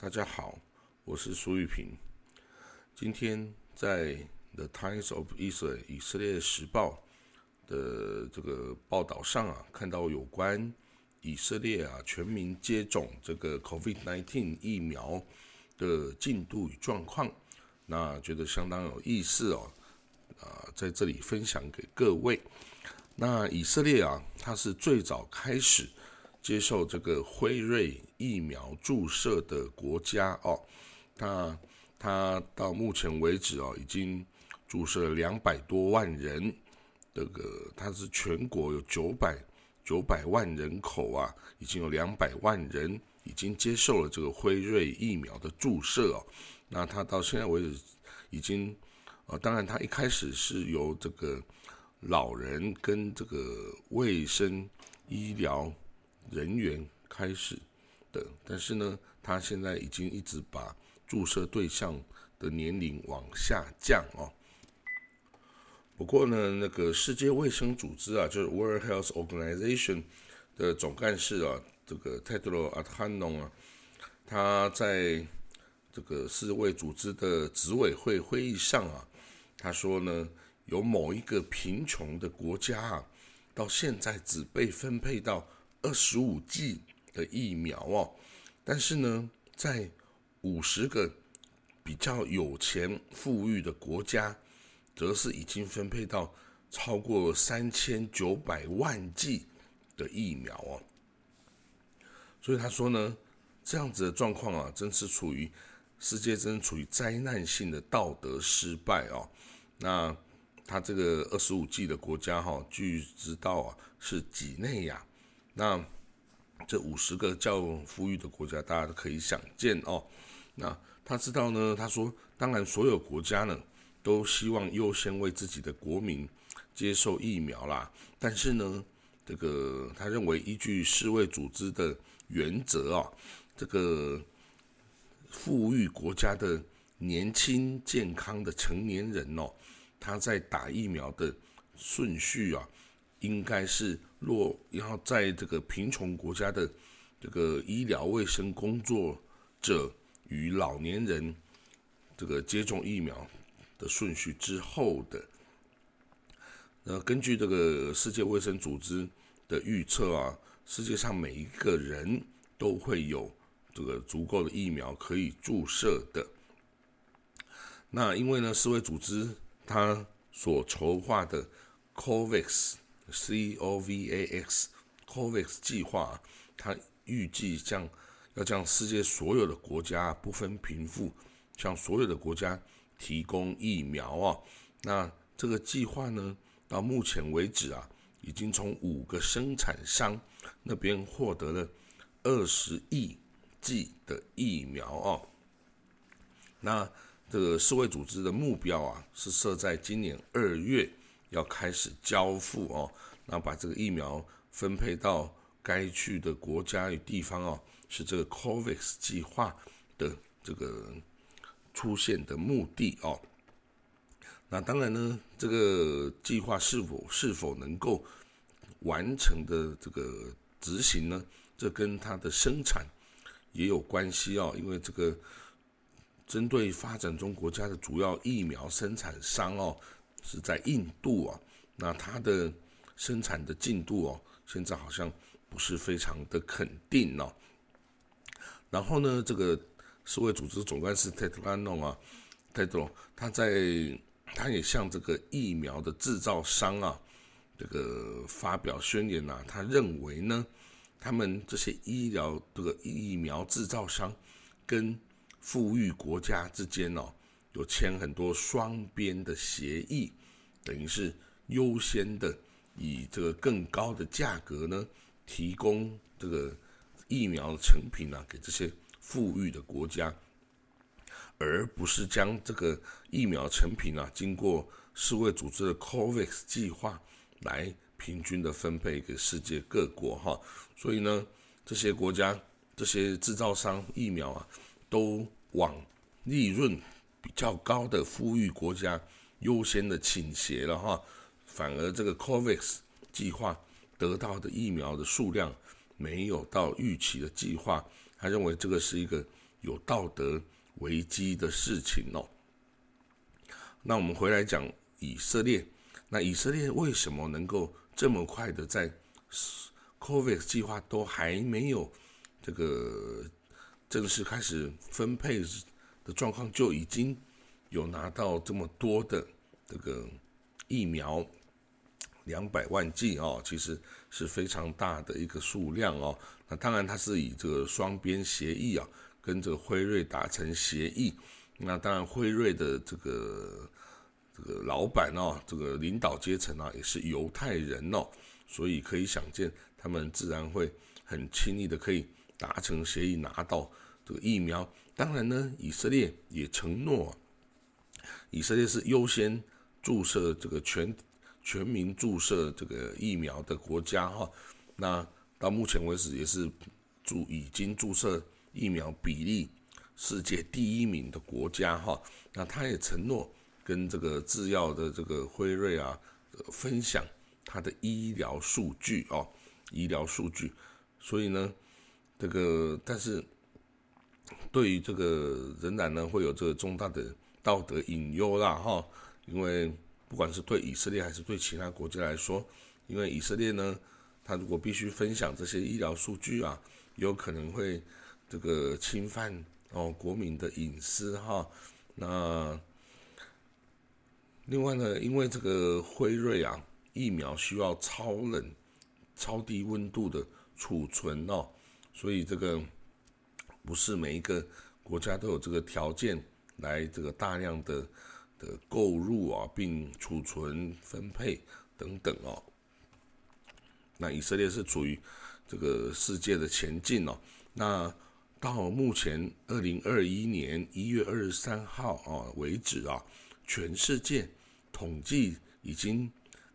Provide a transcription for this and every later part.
大家好，我是苏玉平。今天在《The Times of Israel》以色列时报的这个报道上啊，看到有关以色列啊全民接种这个 COVID-19 疫苗的进度与状况，那觉得相当有意思哦。啊，在这里分享给各位。那以色列啊，它是最早开始接受这个辉瑞疫苗注射的国家哦。那它到目前为止哦，已经注射了两百多万人。这个它是全国有九百九百万人口啊，已经有两百万人已经接受了这个辉瑞疫苗的注射哦。那它到现在为止已经。啊，当然，他一开始是由这个老人跟这个卫生医疗人员开始的，但是呢，他现在已经一直把注射对象的年龄往下降哦。不过呢，那个世界卫生组织啊，就是 World Health Organization 的总干事啊，这个泰德罗阿特汉农啊，他在这个世卫组织的执委会会议上啊。他说呢，有某一个贫穷的国家啊，到现在只被分配到二十五剂的疫苗哦，但是呢，在五十个比较有钱富裕的国家，则是已经分配到超过三千九百万剂的疫苗哦。所以他说呢，这样子的状况啊，真是处于世界真处于灾难性的道德失败哦。那他这个二十五 G 的国家哈，据知道啊是几内亚。那这五十个较富裕的国家，大家都可以想见哦。那他知道呢，他说，当然所有国家呢都希望优先为自己的国民接受疫苗啦。但是呢，这个他认为依据世卫组织的原则啊，这个富裕国家的。年轻健康的成年人哦，他在打疫苗的顺序啊，应该是落要在这个贫穷国家的这个医疗卫生工作者与老年人这个接种疫苗的顺序之后的。那根据这个世界卫生组织的预测啊，世界上每一个人都会有这个足够的疫苗可以注射的。那因为呢，世卫组织它所筹划的 COVAX Covax，Covax 计划，它预计将要将世界所有的国家不分贫富，向所有的国家提供疫苗啊。那这个计划呢，到目前为止啊，已经从五个生产商那边获得了二十亿剂的疫苗哦。那这个世卫组织的目标啊，是设在今年二月要开始交付哦，那把这个疫苗分配到该去的国家与地方哦，是这个 COVAX 计划的这个出现的目的哦。那当然呢，这个计划是否是否能够完成的这个执行呢？这跟它的生产也有关系哦，因为这个。针对发展中国家的主要疫苗生产商哦，是在印度啊，那它的生产的进度哦，现在好像不是非常的肯定哦。然后呢，这个世卫组织总干事泰德拉诺啊，泰德他在他也向这个疫苗的制造商啊，这个发表宣言呐，他认为呢，他们这些医疗这个疫苗制造商跟富裕国家之间哦，有签很多双边的协议，等于是优先的以这个更高的价格呢，提供这个疫苗的成品啊给这些富裕的国家，而不是将这个疫苗成品啊经过世卫组织的 COVAX 计划来平均的分配给世界各国哈。所以呢，这些国家这些制造商疫苗啊。都往利润比较高的富裕国家优先的倾斜了哈，反而这个 COVAX 计划得到的疫苗的数量没有到预期的计划，他认为这个是一个有道德危机的事情哦。那我们回来讲以色列，那以色列为什么能够这么快的在 COVAX 计划都还没有这个正式开始分配的状况，就已经有拿到这么多的这个疫苗？两百万剂哦，其实是非常大的一个数量哦。那当然，它是以这个双边协议啊，跟这个辉瑞达成协议。那当然，辉瑞的这个这个老板哦，这个领导阶层啊，也是犹太人哦，所以可以想见，他们自然会很轻易的可以达成协议，拿到这个疫苗。当然呢，以色列也承诺，以色列是优先注射这个全。全民注射这个疫苗的国家哈，那到目前为止也是注已经注射疫苗比例世界第一名的国家哈。那他也承诺跟这个制药的这个辉瑞啊分享他的医疗数据哦，医疗数据。所以呢，这个但是对于这个仍然呢会有这个重大的道德隐忧啦哈，因为。不管是对以色列还是对其他国家来说，因为以色列呢，他如果必须分享这些医疗数据啊，有可能会这个侵犯哦国民的隐私哈。那另外呢，因为这个辉瑞啊疫苗需要超冷、超低温度的储存哦，所以这个不是每一个国家都有这个条件来这个大量的。的购入啊，并储存、分配等等哦。那以色列是处于这个世界的前进哦。那到目前二零二一年一月二十三号啊为止啊，全世界统计已经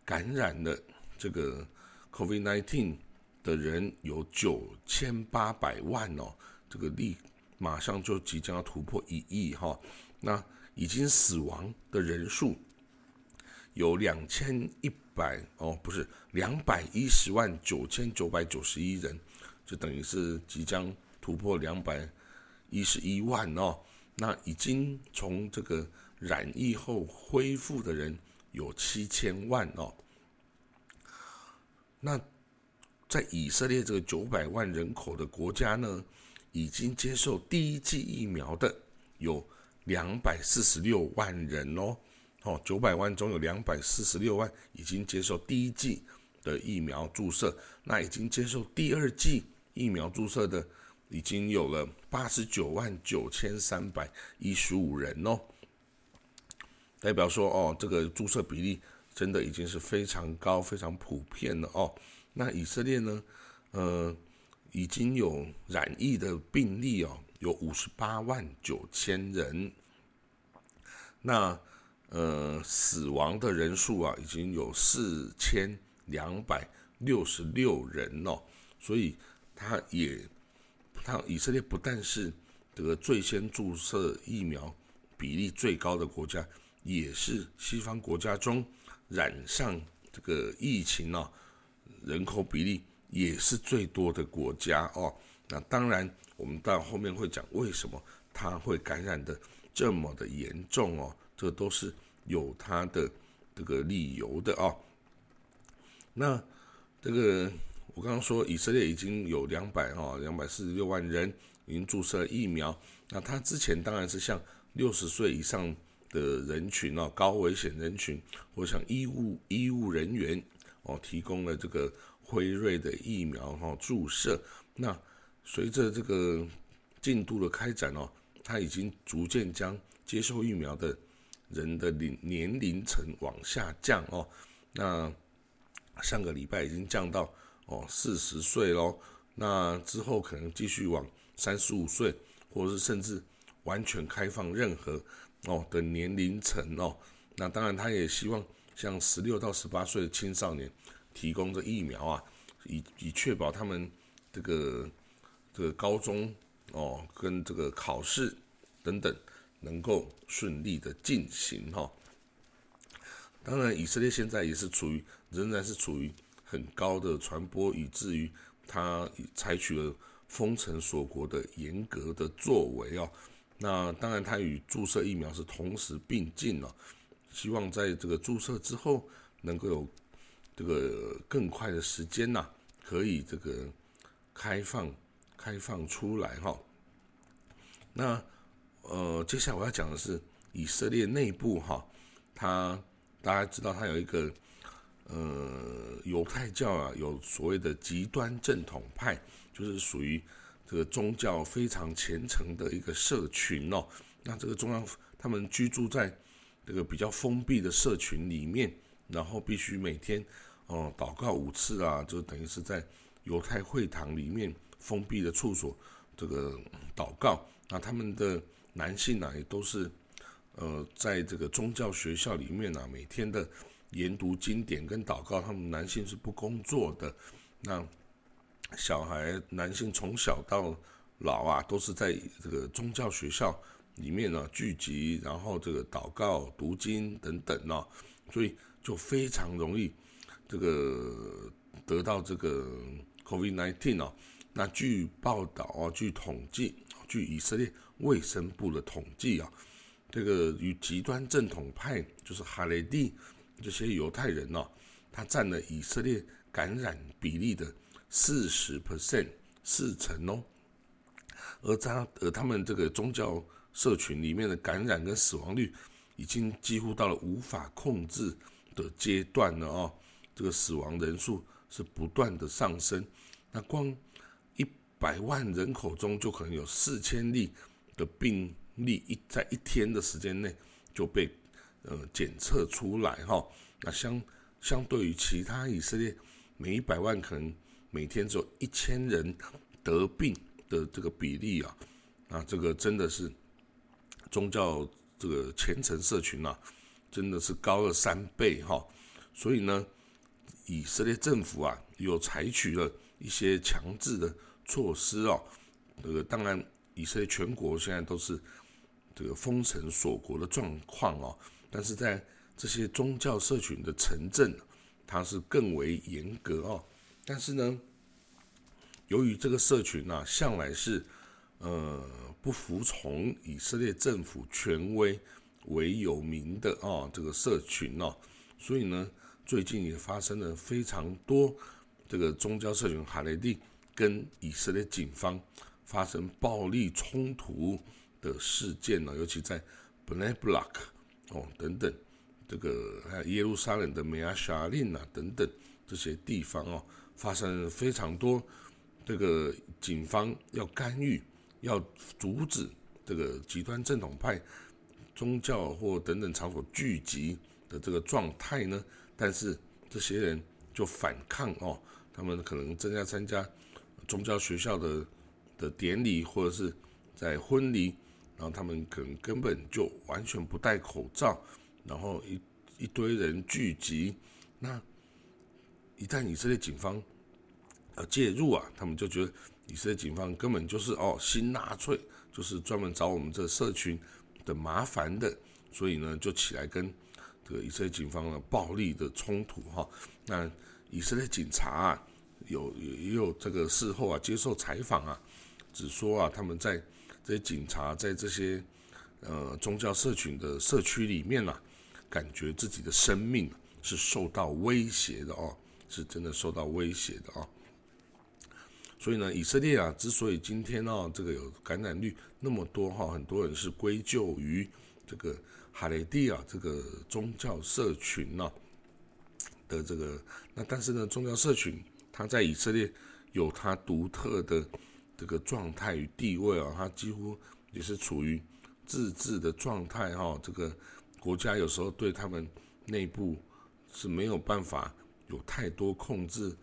感染了这个 COVID-19 的人有九千八百万哦，这个例马上就即将要突破一亿哈。那已经死亡的人数有两千一百哦，不是两百一十万九千九百九十一人，就等于是即将突破两百一十一万哦。那已经从这个染疫后恢复的人有七千万哦。那在以色列这个九百万人口的国家呢，已经接受第一剂疫苗的有。两百四十六万人哦，哦，九百万中有两百四十六万已经接受第一剂的疫苗注射，那已经接受第二剂疫苗注射的已经有了八十九万九千三百一十五人哦，代表说哦，这个注射比例真的已经是非常高、非常普遍了哦。那以色列呢，呃，已经有染疫的病例哦。有五十八万九千人，那呃死亡的人数啊，已经有四千两百六十六人哦，所以他也，他以色列不但是这个最先注射疫苗比例最高的国家，也是西方国家中染上这个疫情啊人口比例也是最多的国家哦。那当然。我们到后面会讲为什么它会感染的这么的严重哦，这都是有它的这个理由的哦。那这个我刚刚说以色列已经有两百哦，两百四十六万人已经注射疫苗。那他之前当然是向六十岁以上的人群哦，高危险人群或像医务医务人员哦，提供了这个辉瑞的疫苗哈注射。那随着这个进度的开展哦，他已经逐渐将接受疫苗的人的年年龄层往下降哦。那上个礼拜已经降到哦四十岁喽。那之后可能继续往三十五岁，或者是甚至完全开放任何哦的年龄层哦。那当然，他也希望像十六到十八岁的青少年提供这疫苗啊，以以确保他们这个。这个高中哦，跟这个考试等等能够顺利的进行哈。当然，以色列现在也是处于仍然是处于很高的传播，以至于他采取了封城锁国的严格的作为哦。那当然，它与注射疫苗是同时并进了，希望在这个注射之后能够有这个更快的时间呐，可以这个开放开放出来哈。那呃，接下来我要讲的是以色列内部哈，它大家知道它有一个呃犹太教啊，有所谓的极端正统派，就是属于。这个宗教非常虔诚的一个社群哦，那这个中央他们居住在这个比较封闭的社群里面，然后必须每天哦祷告五次啊，就等于是在犹太会堂里面封闭的处所这个祷告。那他们的男性呢，也都是呃在这个宗教学校里面呢，每天的研读经典跟祷告，他们男性是不工作的。那小孩男性从小到老啊，都是在这个宗教学校里面呢聚集，然后这个祷告、读经等等哦，所以就非常容易这个得到这个 COVID-19 哦。那据报道啊，据统计，据以色列卫生部的统计啊，这个与极端正统派就是哈雷蒂这些犹太人呢，他占了以色列感染比例的。四十 percent 四成哦，而他而他们这个宗教社群里面的感染跟死亡率已经几乎到了无法控制的阶段了哦，这个死亡人数是不断的上升，那光一百万人口中就可能有四千例的病例一在一天的时间内就被呃检测出来哈，那相相对于其他以色列每一百万可能。每天只有一千人得病的这个比例啊，啊，这个真的是宗教这个虔诚社群啊，真的是高了三倍哈。所以呢，以色列政府啊，有采取了一些强制的措施哦。这个当然，以色列全国现在都是这个封城锁国的状况哦，但是在这些宗教社群的城镇，它是更为严格哦。但是呢，由于这个社群呢，向来是呃不服从以色列政府权威为有名的啊，这个社群哦，所以呢，最近也发生了非常多这个宗教社群哈雷蒂跟以色列警方发生暴力冲突的事件呢，尤其在 Bnei Brak 哦等等，这个还有耶路撒冷的梅亚沙林啊等等这些地方哦。发生非常多，这个警方要干预，要阻止这个极端正统派宗教或等等场所聚集的这个状态呢。但是这些人就反抗哦，他们可能正在参加宗教学校的的典礼或者是在婚礼，然后他们可能根本就完全不戴口罩，然后一一堆人聚集，那。一旦以色列警方呃介入啊，他们就觉得以色列警方根本就是哦新纳粹，就是专门找我们这社群的麻烦的，所以呢就起来跟这个以色列警方呢暴力的冲突哈。那以色列警察啊有也有这个事后啊接受采访啊，只说啊他们在这些警察在这些呃宗教社群的社区里面啊，感觉自己的生命是受到威胁的哦。是真的受到威胁的哦，所以呢，以色列啊，之所以今天哦，这个有感染率那么多哈，很多人是归咎于这个哈雷蒂啊，这个宗教社群呐的这个。那但是呢，宗教社群它在以色列有它独特的这个状态与地位啊，它几乎也是处于自治的状态哈。这个国家有时候对他们内部是没有办法。有太多控制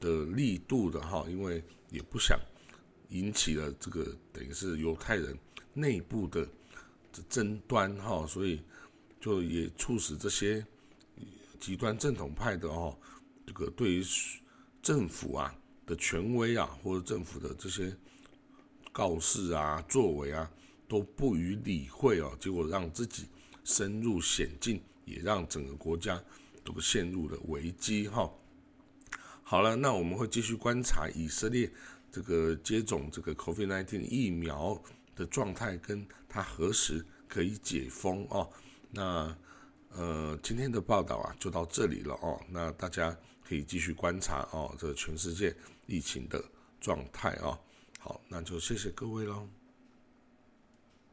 的力度的哈，因为也不想引起了这个等于是犹太人内部的争端哈，所以就也促使这些极端正统派的哦，这个对于政府啊的权威啊或者政府的这些告示啊作为啊都不予理会哦，结果让自己深入险境，也让整个国家。都陷入了危机哈。好了，那我们会继续观察以色列这个接种这个 COVID-19 疫苗的状态，跟它何时可以解封哦。那呃，今天的报道啊就到这里了哦。那大家可以继续观察哦，这全世界疫情的状态啊。好，那就谢谢各位喽。